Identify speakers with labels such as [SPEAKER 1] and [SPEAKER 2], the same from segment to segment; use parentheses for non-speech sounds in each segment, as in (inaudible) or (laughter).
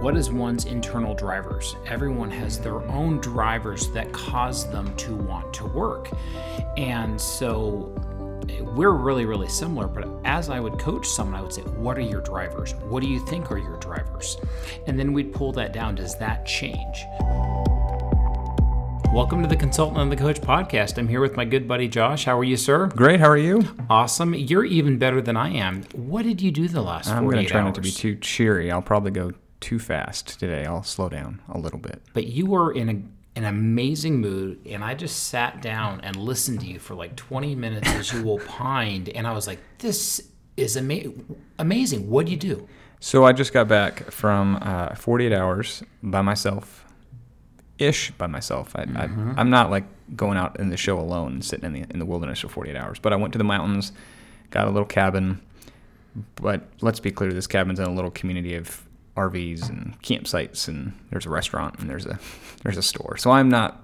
[SPEAKER 1] what is one's internal drivers? Everyone has their own drivers that cause them to want to work. And so eh, we're really, really similar. But as I would coach someone, I would say, What are your drivers? What do you think are your drivers? And then we'd pull that down. Does that change? Welcome to the Consultant and the Coach podcast. I'm here with my good buddy Josh. How are you, sir?
[SPEAKER 2] Great. How are you?
[SPEAKER 1] Awesome. You're even better than I am. What did you do the last
[SPEAKER 2] I'm
[SPEAKER 1] going
[SPEAKER 2] to try
[SPEAKER 1] hours?
[SPEAKER 2] not to be too cheery. I'll probably go too fast today. I'll slow down a little bit.
[SPEAKER 1] But you were in a, an amazing mood, and I just sat down and listened to you for like 20 minutes as you opined, and I was like, "This is ama- amazing. What do you do?"
[SPEAKER 2] So I just got back from uh, 48 hours by myself, ish by myself. I, I, I'm not like going out in the show alone and sitting in the in the wilderness for 48 hours. But I went to the mountains, got a little cabin. But let's be clear, this cabin's in a little community of RVs and campsites, and there's a restaurant and there's a (laughs) there's a store. So I'm not.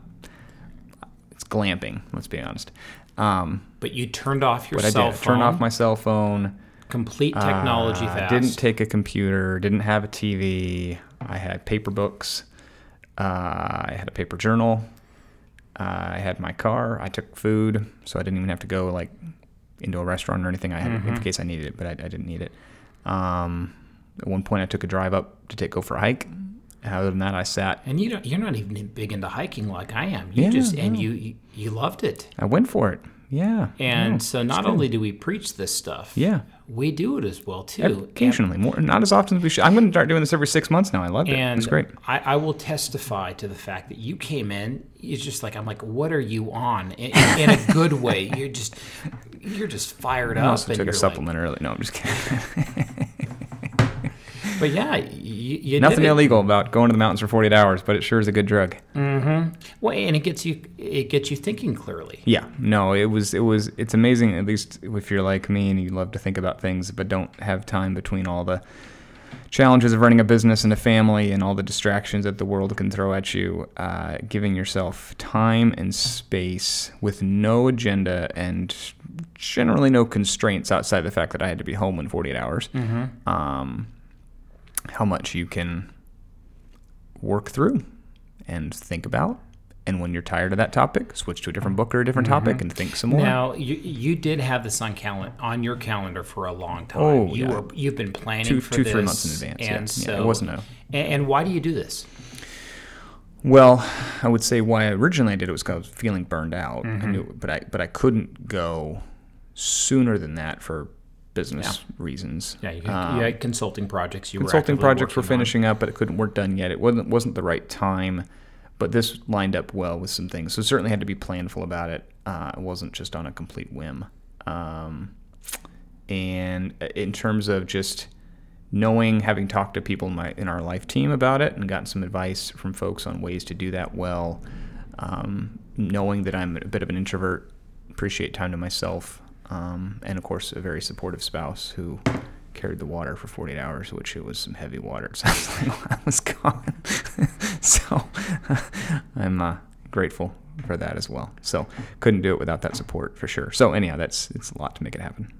[SPEAKER 2] It's glamping. Let's be honest. Um,
[SPEAKER 1] But you turned off your
[SPEAKER 2] but I
[SPEAKER 1] cell
[SPEAKER 2] did
[SPEAKER 1] phone.
[SPEAKER 2] turn off my cell phone.
[SPEAKER 1] complete technology
[SPEAKER 2] Uh,
[SPEAKER 1] fast.
[SPEAKER 2] Didn't take a computer. Didn't have a TV. I had paper books. Uh, I had a paper journal. Uh, I had my car. I took food, so I didn't even have to go like into a restaurant or anything. I had
[SPEAKER 1] Mm-hmm.
[SPEAKER 2] it in case I needed it, but I, I didn't need it. Um, at one point, I took a drive up to take go for a hike. Mm-hmm. Other than that, I sat.
[SPEAKER 1] and you don't, you're not even big into hiking like I am. You
[SPEAKER 2] Yeah,
[SPEAKER 1] just and you, you loved it.
[SPEAKER 2] I went for it. Yeah.
[SPEAKER 1] And
[SPEAKER 2] yeah,
[SPEAKER 1] so not only do we preach this stuff,
[SPEAKER 2] Yeah.
[SPEAKER 1] we do it as well too.
[SPEAKER 2] Occasionally, more not as often as we should. I'm going to start doing this every six months now. I love it.
[SPEAKER 1] And
[SPEAKER 2] it's great.
[SPEAKER 1] I, I will testify to the fact that you came in. It's just like I'm like, what are you on? In, in a good (laughs) way. You're just you're just fired
[SPEAKER 2] I
[SPEAKER 1] up.
[SPEAKER 2] also took a
[SPEAKER 1] like-
[SPEAKER 2] supplement early. No, I'm just kidding. (laughs)
[SPEAKER 1] but yeah, you, you
[SPEAKER 2] Nothing illegal about going to the mountains for 48 hours, but it sure is a good drug.
[SPEAKER 1] Well, and it gets you it gets you thinking clearly.
[SPEAKER 2] Yeah, no, it was it was it's amazing. At least if you're like me and you love to think about things, but don't have time between all the challenges of running a business and a family and all the distractions that the world can throw at you. Uh, giving yourself time and space with no agenda and generally no constraints outside the fact that I had to be home in 48 hours. Um, how much you can work through and think about. And when you're tired of that topic, switch to a different book or a different mm-hmm. topic and think some more.
[SPEAKER 1] Now you you did have this on calendar on your calendar for a long time.
[SPEAKER 2] Oh,
[SPEAKER 1] you
[SPEAKER 2] yeah.
[SPEAKER 1] were you've been planning
[SPEAKER 2] Two-
[SPEAKER 1] for
[SPEAKER 2] two,
[SPEAKER 1] this,
[SPEAKER 2] three months in advance, yeah.
[SPEAKER 1] And
[SPEAKER 2] Yeah,
[SPEAKER 1] so
[SPEAKER 2] it wasn't a-
[SPEAKER 1] And, and why do you do this?
[SPEAKER 2] Well, I would say why originally I did it was because I was feeling burned out. I mm-hmm. knew, but I but I couldn't go sooner than that for business reasons.
[SPEAKER 1] Yeah, you, you had consulting projects. You
[SPEAKER 2] Um, consulting
[SPEAKER 1] were
[SPEAKER 2] projects were
[SPEAKER 1] working on.
[SPEAKER 2] finishing up, but it couldn't work done yet. It wasn't wasn't the right time, but this lined up well with some things. So certainly had to be planful about it. Uh, it wasn't just on a complete whim. Um, and in terms of just knowing, having talked to people in my in our life team about it and gotten some advice from folks on ways to do that well, um, knowing that I'm a bit of an introvert, appreciate time to myself, um, and of course a very supportive spouse who carried the water for 48 hours, which it was some heavy water. (laughs) It sounds like I (laughs) was gone. (laughs) so I'm uh, grateful for that as well. So couldn't do it without that support for sure. So anyhow, that's it's a lot to make it happen.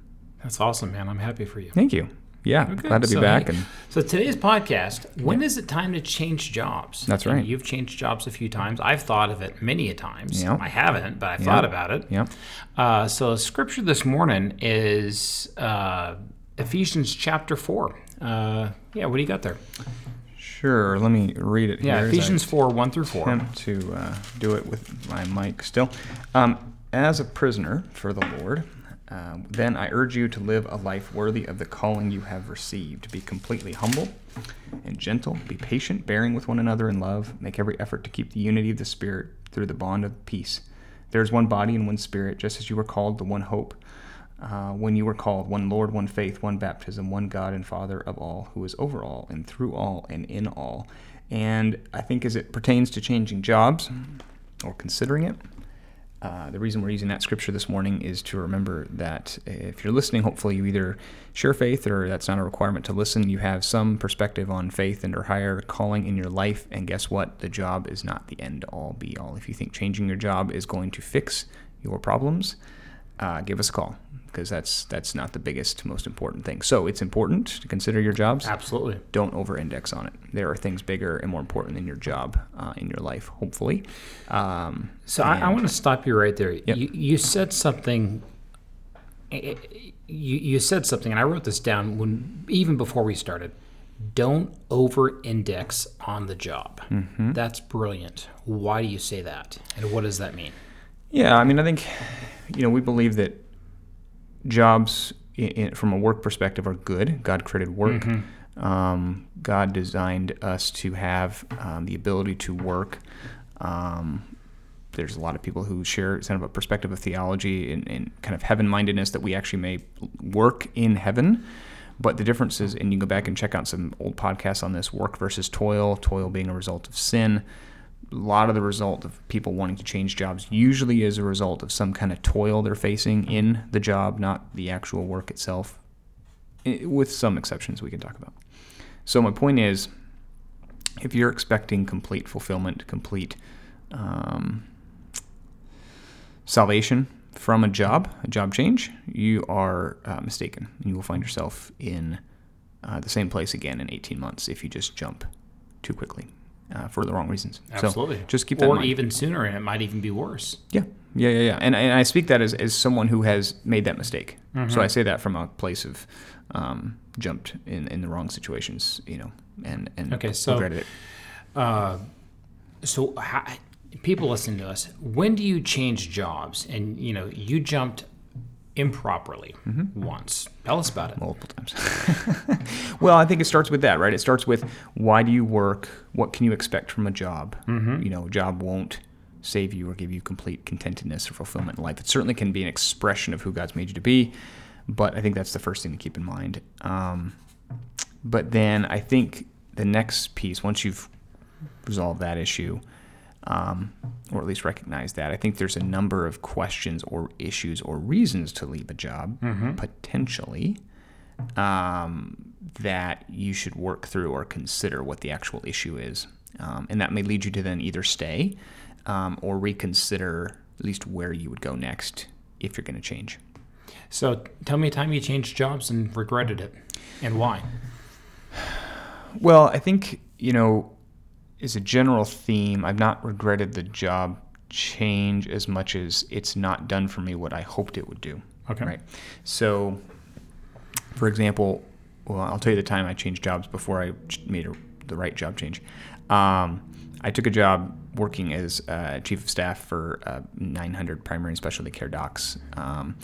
[SPEAKER 1] That's awesome, man. I'm happy for you.
[SPEAKER 2] Thank you. Yeah,
[SPEAKER 1] Okay,
[SPEAKER 2] glad to be
[SPEAKER 1] so,
[SPEAKER 2] back.
[SPEAKER 1] hey,
[SPEAKER 2] And
[SPEAKER 1] so today's podcast. When is it time to change jobs?
[SPEAKER 2] That's
[SPEAKER 1] And
[SPEAKER 2] right.
[SPEAKER 1] You've changed jobs a few times. I've thought of it many a times.
[SPEAKER 2] Yep.
[SPEAKER 1] I haven't, but I thought about it.
[SPEAKER 2] yeah,
[SPEAKER 1] Uh, so scripture this morning is uh, Ephesians chapter four. Uh, yeah, what do you got there?
[SPEAKER 2] sure. Let me read it
[SPEAKER 1] Yeah,
[SPEAKER 2] here.
[SPEAKER 1] Ephesians four one through four.
[SPEAKER 2] attempt to uh, do it with my mic still. Um, as a prisoner for the Lord, uh, then I urge you to live a life worthy of the calling you have received. Be completely humble and gentle. Be patient, bearing with one another in love. Make every effort to keep the unity of the Spirit through the bond of peace. There is one body and one Spirit, just as you were called to one hope. Uh, when you were called, one Lord, one faith, one baptism, one God and Father of all, who is over all and through all and in all. And I think as it pertains to changing jobs or considering it, uh, the reason we're using that scripture this morning is to remember that if you're listening, hopefully you either share faith or that's not a requirement to listen. You have some perspective on faith and or higher calling in your life. And guess what? The job is not the end all be all. If you think changing your job is going to fix your problems, uh, give us a call because that's that's not the biggest, most important thing. So it's important to consider your jobs.
[SPEAKER 1] Absolutely.
[SPEAKER 2] Don't over-index on it. There are things bigger and more important than your job uh, in your life, hopefully. Um,
[SPEAKER 1] So I, I want to stop you right there. You, you said something. You, you said something, and I wrote this down when even before we started. Don't over-index on the job.
[SPEAKER 2] Mm-hmm.
[SPEAKER 1] That's brilliant. Why do you say that, and what does that mean?
[SPEAKER 2] Yeah, I mean, I think, you know, we believe that jobs i i from a work perspective are good. God created work. Um, God designed us to have um, the ability to work. Um, there's a lot of people who share kind of a perspective of theology and, and kind of heaven mindedness that we actually may work in heaven. But the difference is, and you go back and check out some old podcasts on this work versus toil, toil being a result of sin a lot of the result of people wanting to change jobs usually is a result of some kind of toil they're facing in the job, not the actual work itself, with some exceptions we can talk about. So, my point is if you're expecting complete fulfillment, complete um, salvation from a job, a job change, you are uh, mistaken. You will find yourself in uh, the same place again in 18 months if you just jump too quickly uh, for the wrong reasons.
[SPEAKER 1] Absolutely.
[SPEAKER 2] So just keep that in
[SPEAKER 1] or
[SPEAKER 2] mind.
[SPEAKER 1] even sooner, and it might even be worse.
[SPEAKER 2] Yeah, yeah, yeah, yeah. And, and I speak that as, as someone who has made that mistake. So I say that from a place of um, jumped in, in the wrong situations, you know, and, and
[SPEAKER 1] Okay, so-
[SPEAKER 2] regretted it.
[SPEAKER 1] Uh, so how, people listen to us. When do you change jobs? And you know, you jumped improperly
[SPEAKER 2] Mm-hmm.
[SPEAKER 1] once. Tell us about it.
[SPEAKER 2] multiple times. (laughs) well, I think it starts with that, right? It starts with why do you work? What can you expect from a job? You know, a job won't save you or give you complete contentedness or fulfillment in life. It certainly can be an expression of who God's made you to be, but I think that's the first thing to keep in mind. Um, but then I think the next piece, once you've resolved that issue, um, or at least recognize that. I think there's a number of questions or issues or reasons to leave a job, potentially, um, that you should work through or consider what the actual issue is. Um, and that may lead you to then either stay um, or reconsider at least where you would go next if you're going to change.
[SPEAKER 1] So tell me a time you changed jobs and regretted it, and why.
[SPEAKER 2] Well, I think, you know, as a general theme, I've not regretted the job change as much as it's not done for me what I hoped it would do.
[SPEAKER 1] Okay.
[SPEAKER 2] Right. So, for example, well, I'll tell you the time I changed jobs before I made a, the right job change. Um, I took a job working as uh, chief of staff for uh, 900 primary and specialty care docs. Um,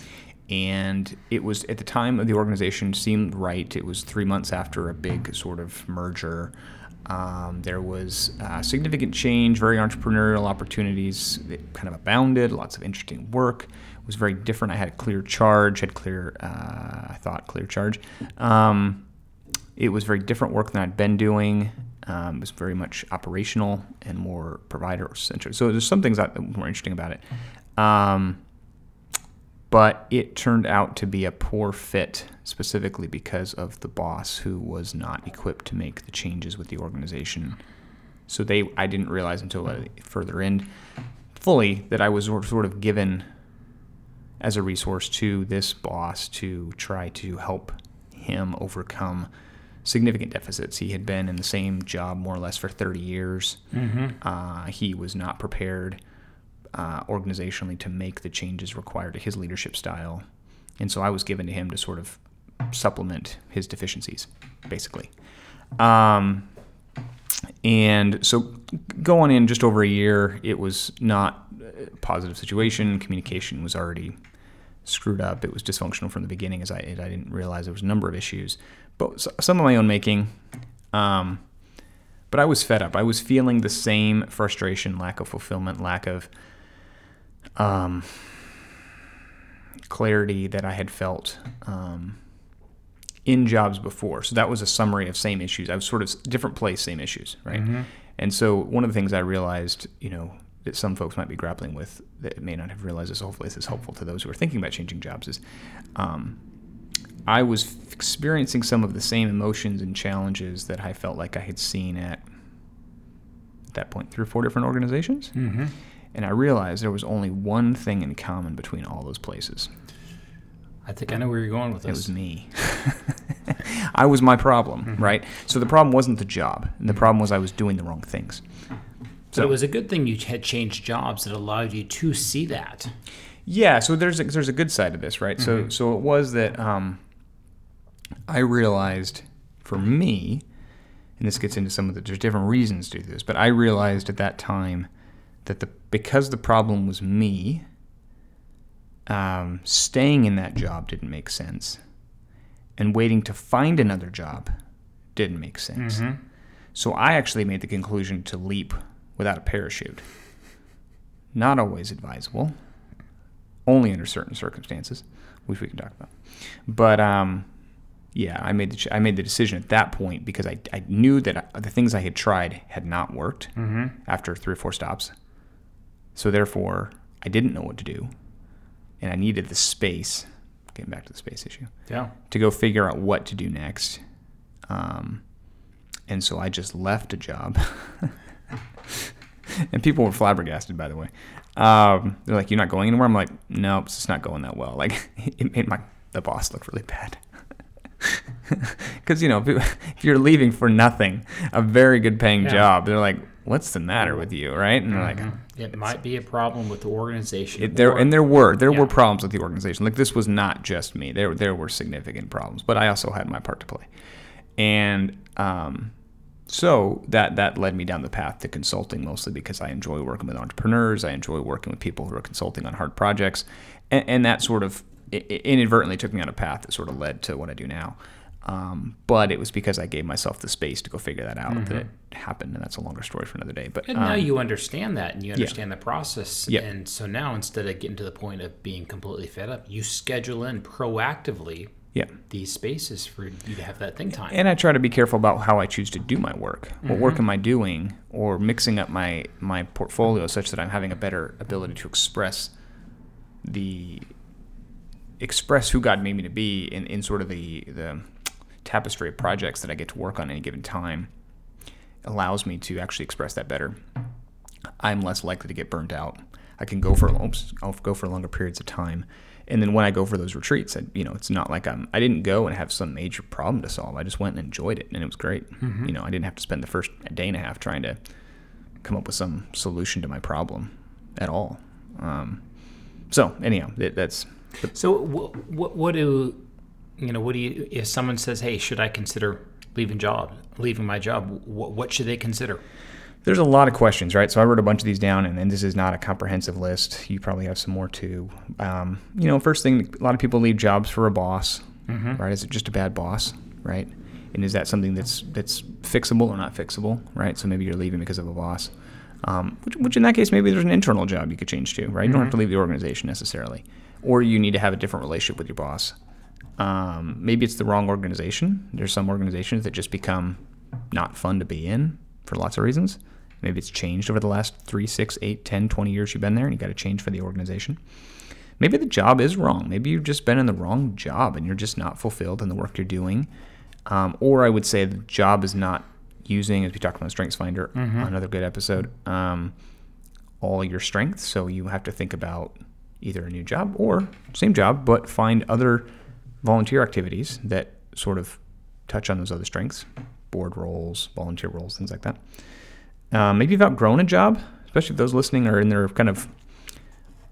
[SPEAKER 2] and it was at the time of the organization seemed right. It was three months after a big sort of merger. Um, there was uh, significant change, very entrepreneurial opportunities that kind of abounded, lots of interesting work. It was very different. I had a clear charge, had clear, uh, I thought, clear charge. Um, it was very different work than I'd been doing. Um, it was very much operational and more provider centric. So there's some things that were interesting about it. Um, but it turned out to be a poor fit specifically because of the boss who was not equipped to make the changes with the organization. So they, I didn't realize until uh, further in, fully that I was sort of given as a resource to this boss to try to help him overcome significant deficits. He had been in the same job more or less for 30 years. Uh, he was not prepared uh, organizationally to make the changes required to his leadership style. And so I was given to him to sort of supplement his deficiencies, basically. Um, and so going in just over a year, it was not a positive situation. Communication was already screwed up. It was dysfunctional from the beginning, as I, I didn't realize there was a number of issues, but some of my own making. Um, but I was fed up. I was feeling the same frustration, lack of fulfillment, lack of um, clarity that I had felt um, in jobs before. So that was a summary of same issues. I was sort of different place, same issues, right? And so one of the things I realized, you know, that some folks might be grappling with that may not have realized this. Hopefully, this is helpful to those who are thinking about changing jobs. Is um, I was experiencing some of the same emotions and challenges that I felt like I had seen at, at that point three or four different organizations. And I realized there was only one thing in common between all those places.
[SPEAKER 1] I think I know where you're going with this.
[SPEAKER 2] It was me. (laughs) I was my problem, mm-hmm. right? So the problem wasn't the job, and the mm-hmm. problem was I was doing the wrong things.
[SPEAKER 1] But it was a good thing you had changed jobs that allowed you to see that.
[SPEAKER 2] Yeah, so there's a, there's a good side of this, right? So mm-hmm. so it was that um, I realized for me, and this gets into some of the there's different reasons to do this, but I realized at that time that the because the problem was me, um, staying in that job didn't make sense, and waiting to find another job didn't make sense. So I actually made the conclusion to leap without a parachute. Not always advisable only under certain circumstances, which we can talk about. But um, yeah, I made the I made the decision at that point because I, I knew that the things I had tried had not worked after three or four stops. So therefore, I didn't know what to do, and I needed the space. Getting back to the space issue
[SPEAKER 1] Yeah.
[SPEAKER 2] to go figure out what to do next. Um, and so I just left a job. (laughs) and people were flabbergasted, by the way. Um, they're like, "You're not going anywhere." I'm like, "Nope, it's not going that well." (laughs) Like, it made my the boss look really bad. (laughs) Because you know, if you're leaving for nothing, a very good paying
[SPEAKER 1] Yeah.
[SPEAKER 2] job, they're like, "What's the matter with you?" Right? And they're like,
[SPEAKER 1] It might be a problem with the organization.
[SPEAKER 2] it, there
[SPEAKER 1] or-
[SPEAKER 2] and there were there
[SPEAKER 1] Yeah.
[SPEAKER 2] were problems with the organization. Like this was not just me. There there were significant problems, but I also had my part to play. And um, so that that led me down the path to consulting, mostly because I enjoy working with entrepreneurs. I enjoy working with people who are consulting on hard projects, and, and that sort of inadvertently took me on a path that sort of led to what I do now. Um, but it was because I gave myself the space to go figure that out that it happened, and that's a longer story for another day. But
[SPEAKER 1] And now
[SPEAKER 2] um,
[SPEAKER 1] you understand that and you understand the process. And so now instead of getting to the point of being completely fed up, you schedule in proactively
[SPEAKER 2] yeah.
[SPEAKER 1] these spaces for you to have that thing time.
[SPEAKER 2] and I try to be careful about how I choose to do my work. What work am I doing, or mixing up my my portfolio such that I'm having a better ability to express the express who God made me to be in, in sort of the the tapestry of projects that I get to work on any given time allows me to actually express that better. I'm less likely to get burnt out. I can go for oops, I'll go for longer periods of time. And then when I go for those retreats, I, you know, it's not like I'm I didn't go and have some major problem to solve. I just went and enjoyed it and it was great. You know, I didn't have to spend the first day and a half trying to come up with some solution to my problem at all. Um, so anyhow, that, that's
[SPEAKER 1] So what, what what do you know? What do you if someone says, "Hey, should I consider leaving job, leaving my job?" What, what should they consider?
[SPEAKER 2] There's a lot of questions, right? So I wrote a bunch of these down, and, and this is not a comprehensive list. You probably have some more too. Um, you know, first thing, a lot of people leave jobs for a boss, right? Is it just a bad boss, right? And is that something that's that's fixable or not fixable, right? So maybe you're leaving because of a boss, um, which, which in that case maybe there's an internal job you could change to, right? You don't have to leave the organization necessarily, or you need to have a different relationship with your boss. Um, maybe it's the wrong organization. There's some organizations that just become not fun to be in for lots of reasons. Maybe it's changed over the last three, six, eight, 10, 20 years you've been there and you got to change for the organization. Maybe the job is wrong. Maybe you've just been in the wrong job and you're just not fulfilled in the work you're doing. Um, or I would say the job is not using, as we talked about Strengths Finder, another good episode, um, all your strengths. So you have to think about either a new job or same job, but find other volunteer activities that sort of touch on those other strengths, board roles, volunteer roles, things like that. Um, maybe you've outgrown a job, especially if those listening are in their kind of,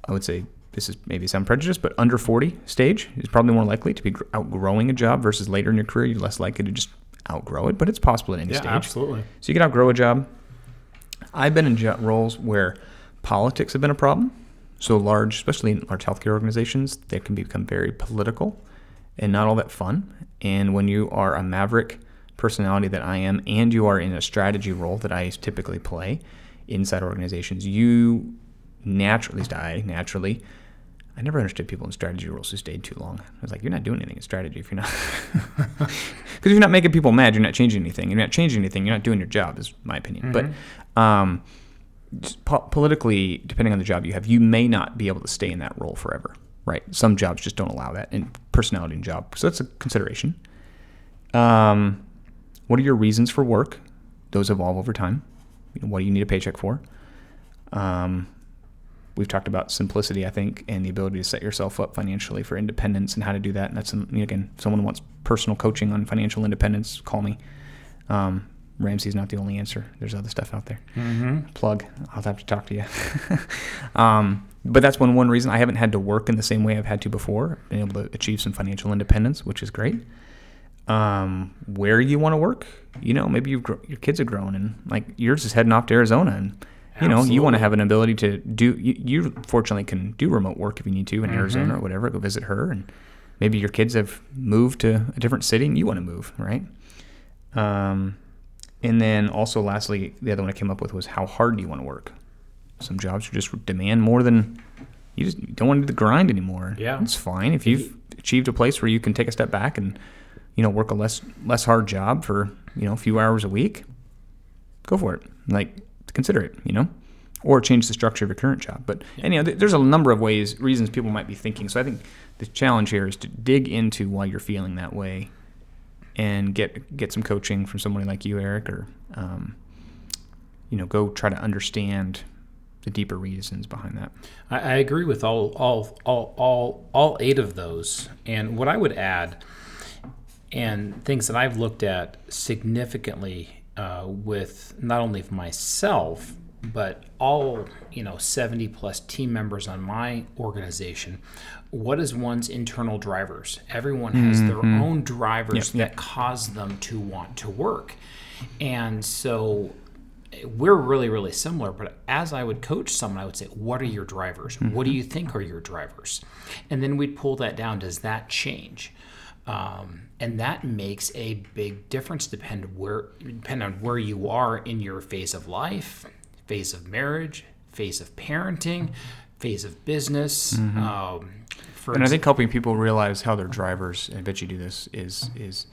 [SPEAKER 2] I would say this is maybe some prejudice, but under 40 stage is probably more likely to be outgrowing a job versus later in your career, you're less likely to just outgrow it, but it's possible at any stage.
[SPEAKER 1] absolutely.
[SPEAKER 2] So you can outgrow a job. I've been in roles where politics have been a problem. So large, especially in large healthcare organizations, they can become very political and not all that fun. And when you are a maverick personality that I am, and you are in a strategy role that I typically play inside organizations, you naturally, at least I naturally, I never understood people in strategy roles who stayed too long. I was like, you're not doing anything in strategy if you're not, (laughs) because if you're not making people mad, you're not changing anything. You're not changing anything. You're not doing your job, is my opinion. But um, po- politically, depending on the job you have, you may not be able to stay in that role forever, right? Some jobs just don't allow that, and personality and job. So that's a consideration. Um, what are your reasons for work? Those evolve over time. What do you need a paycheck for? Um, we've talked about simplicity, I think, and the ability to set yourself up financially for independence and how to do that. And that's again, if someone wants personal coaching on financial independence, call me. Um, Ramsey's not the only answer. There's other stuff out there.
[SPEAKER 1] Mm-hmm.
[SPEAKER 2] Plug. I'll have to talk to you. (laughs) um, but that's one one reason I haven't had to work in the same way I've had to before. Been able to achieve some financial independence, which is great. Um, where you want to work, you know, maybe you've your kids are grown and like yours is heading off to Arizona, and you know you want to have an ability to do. You, you fortunately can do remote work if you need to in Arizona or whatever. Go visit her, and maybe your kids have moved to a different city, and you want to move, right? Um, and then also, lastly, the other one I came up with was how hard do you want to work? Some jobs just demand more than you just you don't want to do the grind anymore.
[SPEAKER 1] Yeah.
[SPEAKER 2] it's fine if you've achieved a place where you can take a step back and you know work a less less hard job for you know a few hours a week. Go for it. Like consider it. You know. Or change the structure of your current job, but anyhow, th- there's a number of ways, reasons people might be thinking. So I think the challenge here is to dig into why you're feeling that way, and get get some coaching from somebody like you, Erik, or um, you know, go try to understand the deeper reasons behind that.
[SPEAKER 1] I, I agree with all, all, all, all, all eight of those. And what I would add, and things that I've looked at significantly uh, with not only myself, but all you know, 70 plus team members on my organization. What is one's internal drivers? Everyone has their own drivers
[SPEAKER 2] Yep, yep.
[SPEAKER 1] that cause them to want to work, and so we're really really similar but as i would coach someone i would say what are your drivers what do you think are your drivers and then we'd pull that down does that change um, and that makes a big difference depend where depend on where you are in your phase of life phase of marriage phase of parenting phase of business um, for
[SPEAKER 2] And I think helping people realize how their drivers, and I bet you do this, is is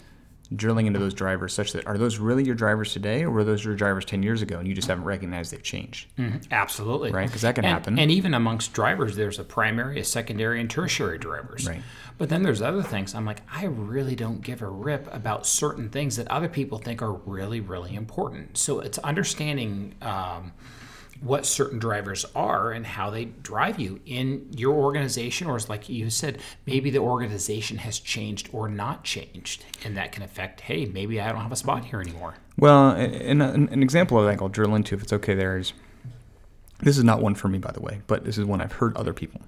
[SPEAKER 2] drilling into those drivers such that are those really your drivers today, or were those your drivers ten years ago, and you just haven't recognized they've changed,
[SPEAKER 1] Absolutely.
[SPEAKER 2] right? Because that can
[SPEAKER 1] and,
[SPEAKER 2] happen.
[SPEAKER 1] And even amongst drivers, there's a primary, a secondary, and tertiary drivers.
[SPEAKER 2] Right.
[SPEAKER 1] But then there's other things. I'm like, I really don't give a rip about certain things that other people think are really, really important. So it's understanding um, what certain drivers are and how they drive you in your organization, or as like you said, maybe the organization has changed or not changed, and that can affect. Hey, maybe I don't have a spot here anymore.
[SPEAKER 2] Well, an, an example of that I'll drill into if it's okay there is this is not one for me, by the way, but this is one I've heard other people.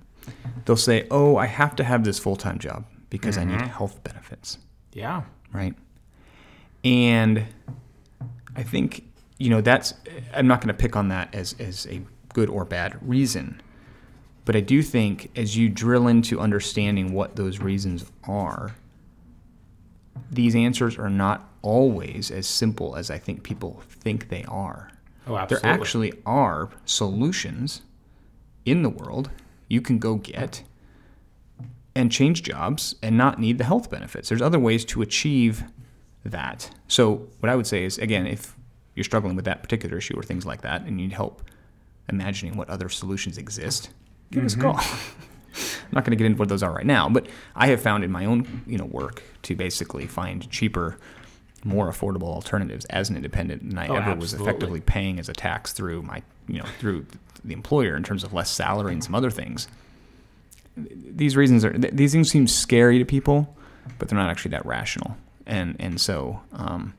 [SPEAKER 2] They'll say, Oh, I have to have this full time job because I need mm-hmm. health benefits,
[SPEAKER 1] Yeah.
[SPEAKER 2] right? And I think, you know, that's, I'm not going to pick on that as, as a good or bad reason. But I do think as you drill into understanding what those reasons are, these answers are not always as simple as I think people think they are.
[SPEAKER 1] Oh, absolutely.
[SPEAKER 2] There actually are solutions in the world you can go get and change jobs and not need the health benefits. There's other ways to achieve that. So, what I would say is again, if you're struggling with that particular issue or things like that and you need help imagining what other solutions exist, give us a call. (laughs) I'm not going to get into what those are right now, but I have found in my own, you know, work to basically find cheaper, more affordable alternatives as an independent than I
[SPEAKER 1] Oh,
[SPEAKER 2] ever was effectively paying as a tax through my, you know, through the employer in terms of less salary and some other things. These reasons are these things seem scary to people, but they're not actually that rational, and and so um,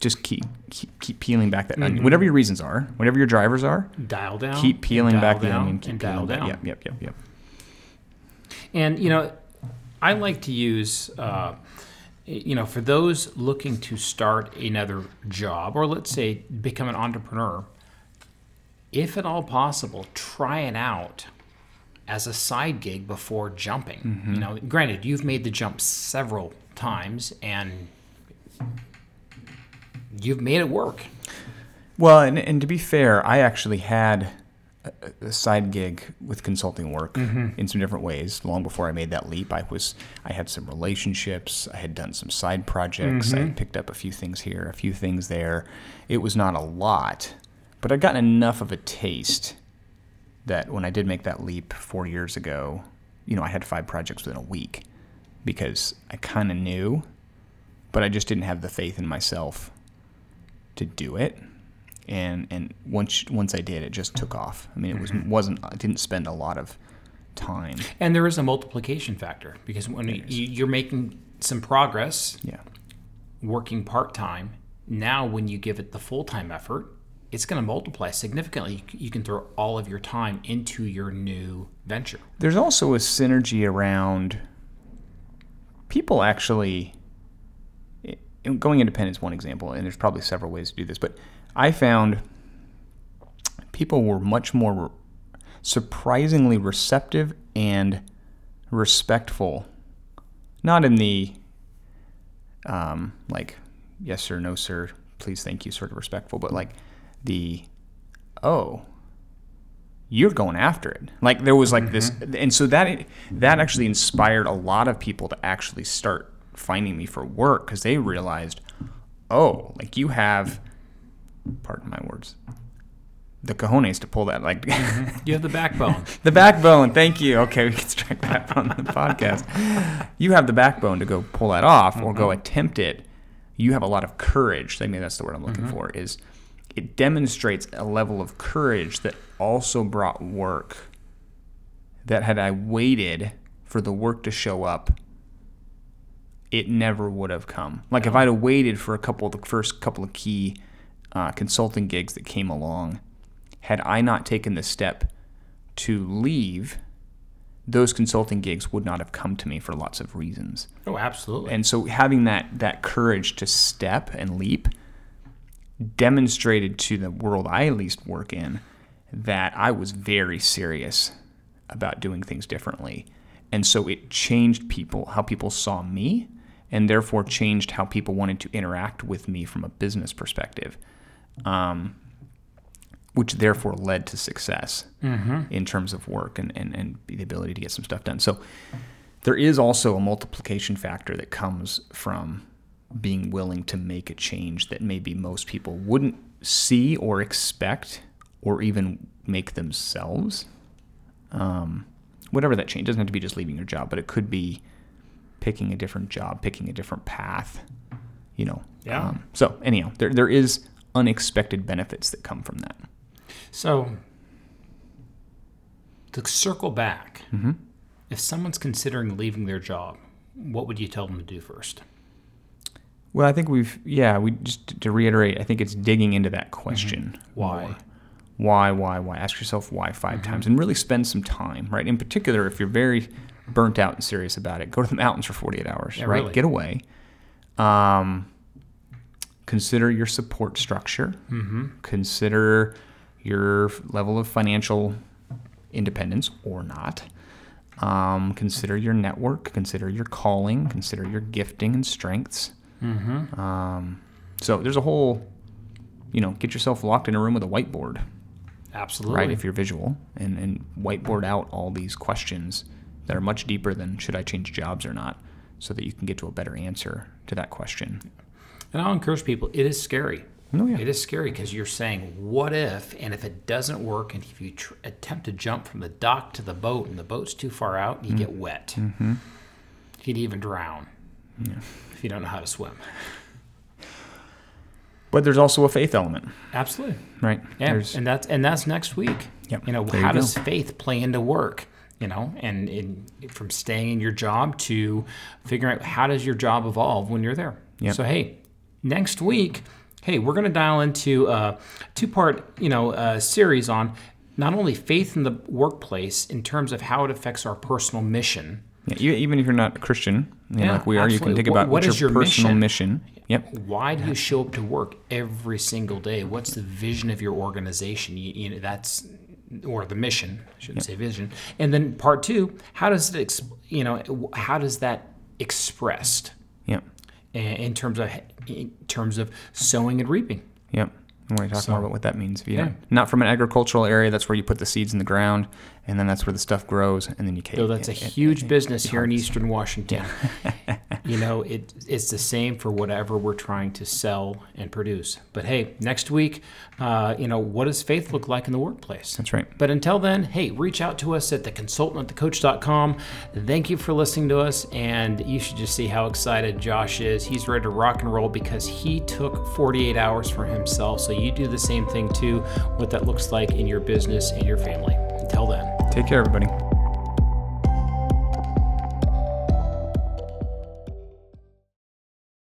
[SPEAKER 2] just keep, keep keep peeling back that onion. Whatever your reasons are, whatever your drivers are,
[SPEAKER 1] dial down.
[SPEAKER 2] keep peeling back the onion. Keep
[SPEAKER 1] and
[SPEAKER 2] peeling
[SPEAKER 1] dial down.
[SPEAKER 2] Yep, yep, yep, yep.
[SPEAKER 1] And you know, I like to use, uh, you know, for those looking to start another job, or let's say become an entrepreneur, if at all possible, try it out as a side gig before jumping. You know, granted, you've made the jump several times and you've made it work.
[SPEAKER 2] Well, and, and to be fair, I actually had a, a side gig with consulting work mm-hmm. in some different ways. Long before I made that leap, I was I had some relationships. I had done some side projects. I had mm-hmm. picked up a few things here, a few things there. It was not a lot, but I'd gotten enough of a taste that when I did make that leap four years ago, you know, I had five projects within a week because I kind of knew, but I just didn't have the faith in myself to do it and and once once I did, it just took off. I mean, it was mm-hmm. wasn't I didn't spend a lot of time.
[SPEAKER 1] And there is a multiplication factor because when you, you're making some progress,
[SPEAKER 2] Yeah.
[SPEAKER 1] working part time, now when you give it the full time effort, it's going to multiply significantly. You, can throw all of your time into your new venture.
[SPEAKER 2] There's also a synergy around people actually going independent is one example, and there's probably several ways to do this, but I found people were much more surprisingly receptive and respectful. Not in the um, like yes sir, no sir, please thank you sort of respectful, but like the oh you're going after it. Like there was like this, and so that that actually inspired a lot of people to actually start finding me for work because they realized, oh, like you have, pardon my words, the cojones to pull that. Like mm-hmm.
[SPEAKER 1] You have the backbone. (laughs)
[SPEAKER 2] the backbone. Thank you. Okay, we can strike that from the podcast. You have the backbone to go pull that off or go mm-hmm. attempt it. You have a lot of courage. I mean, that's the word I'm looking mm-hmm. for. Is it demonstrates a level of courage that also brought work. That had I waited for the work to show up, it never would have come. Like if I'd have waited for a couple of the first couple of key uh, consulting gigs that came along, had I not taken the step to leave, those consulting gigs would not have come to me for lots of reasons.
[SPEAKER 1] oh, absolutely.
[SPEAKER 2] And so having that that courage to step and leap demonstrated to the world I at least work in that I was very serious about doing things differently. And so it changed people, how people saw me, and therefore changed how people wanted to interact with me from a business perspective. Um, which therefore led to success in terms of work and, and, and the ability to get some stuff done. So there is also a multiplication factor that comes from being willing to make a change that maybe most people wouldn't see or expect or even make themselves. Um, whatever that change doesn't have to be just leaving your job, but it could be picking a different job, picking a different path. You know.
[SPEAKER 1] Yeah.
[SPEAKER 2] Um, so anyhow, there there is unexpected benefits that come from that.
[SPEAKER 1] So, to circle back,
[SPEAKER 2] Mm-hmm.
[SPEAKER 1] if someone's considering leaving their job, what would you tell them to do first?
[SPEAKER 2] Well, I think we've yeah. We just to reiterate, I think it's digging into that question.
[SPEAKER 1] Why?
[SPEAKER 2] more. Why? Why? Why? Ask yourself why 5
[SPEAKER 1] Mm-hmm.
[SPEAKER 2] times, and really spend some time. Right. In particular, if you're very burnt out and serious about it, go to the mountains for 48 hours.
[SPEAKER 1] Yeah,
[SPEAKER 2] right.
[SPEAKER 1] really.
[SPEAKER 2] Get away. Um, consider your support structure.
[SPEAKER 1] Mm-hmm.
[SPEAKER 2] Consider your level of financial independence or not. Um, consider your network. Consider your calling. Consider your gifting and strengths.
[SPEAKER 1] Mm-hmm.
[SPEAKER 2] Um, so there's a whole, you know, get yourself locked in a room with a whiteboard,
[SPEAKER 1] Absolutely.
[SPEAKER 2] right? If you're visual, and and whiteboard out all these questions that are much deeper than should I change jobs or not, so that you can get to a better answer to that question.
[SPEAKER 1] And I'll encourage people, it is scary.
[SPEAKER 2] Oh, yeah.
[SPEAKER 1] It is scary because you're saying, what if, and if it doesn't work, and if you tr- attempt to jump from the dock to the boat and the boat's too far out, you get wet. Mm-hmm. You could even drown if you don't know how to swim.
[SPEAKER 2] But there's also a faith element,
[SPEAKER 1] Absolutely.
[SPEAKER 2] right?
[SPEAKER 1] Yeah,
[SPEAKER 2] There's,
[SPEAKER 1] and that's and that's next week.
[SPEAKER 2] Yep,
[SPEAKER 1] You know,
[SPEAKER 2] there
[SPEAKER 1] how
[SPEAKER 2] you
[SPEAKER 1] does faith play into work? You know, and in, from staying in your job to figuring out how does your job evolve when you're there.
[SPEAKER 2] Yep.
[SPEAKER 1] So hey, next week, hey, we're going to dial into a two-part, you know, uh, series on not only faith in the workplace in terms of how it affects our personal mission.
[SPEAKER 2] yeah, you- even if you're not a Christian, you know, like we are, you can think about
[SPEAKER 1] what
[SPEAKER 2] your,
[SPEAKER 1] your
[SPEAKER 2] personal
[SPEAKER 1] mission?
[SPEAKER 2] mission. Yep.
[SPEAKER 1] Why do you show up to work every single day? What's the vision of your organization? You, you know, that's or the mission. I shouldn't say vision. And then part two, how does it, ex, you know, how does that expressed
[SPEAKER 2] Yeah.
[SPEAKER 1] in, terms of in terms of sowing and reaping?
[SPEAKER 2] Yep. And we're going to talk
[SPEAKER 1] So-
[SPEAKER 2] more about what that means.
[SPEAKER 1] Yeah.
[SPEAKER 2] not from an agricultural area, that's where you put the seeds in the ground and then that's where the stuff grows, and then you can.
[SPEAKER 1] So that's a huge business here in Eastern Washington. you know, (laughs) it it's the same for whatever we're trying to sell and produce. But hey, next week, uh, you know, what does faith look like in the workplace?
[SPEAKER 2] That's right.
[SPEAKER 1] But until then, hey, reach out to us at theconsultantthecoach.com. Thank you for listening to us, and you should just see how excited Josh is. He's ready to rock and roll because he took 48 hours for himself. So you do the same thing too, what that looks like in your business and your family. Until then.
[SPEAKER 2] Take care, everybody.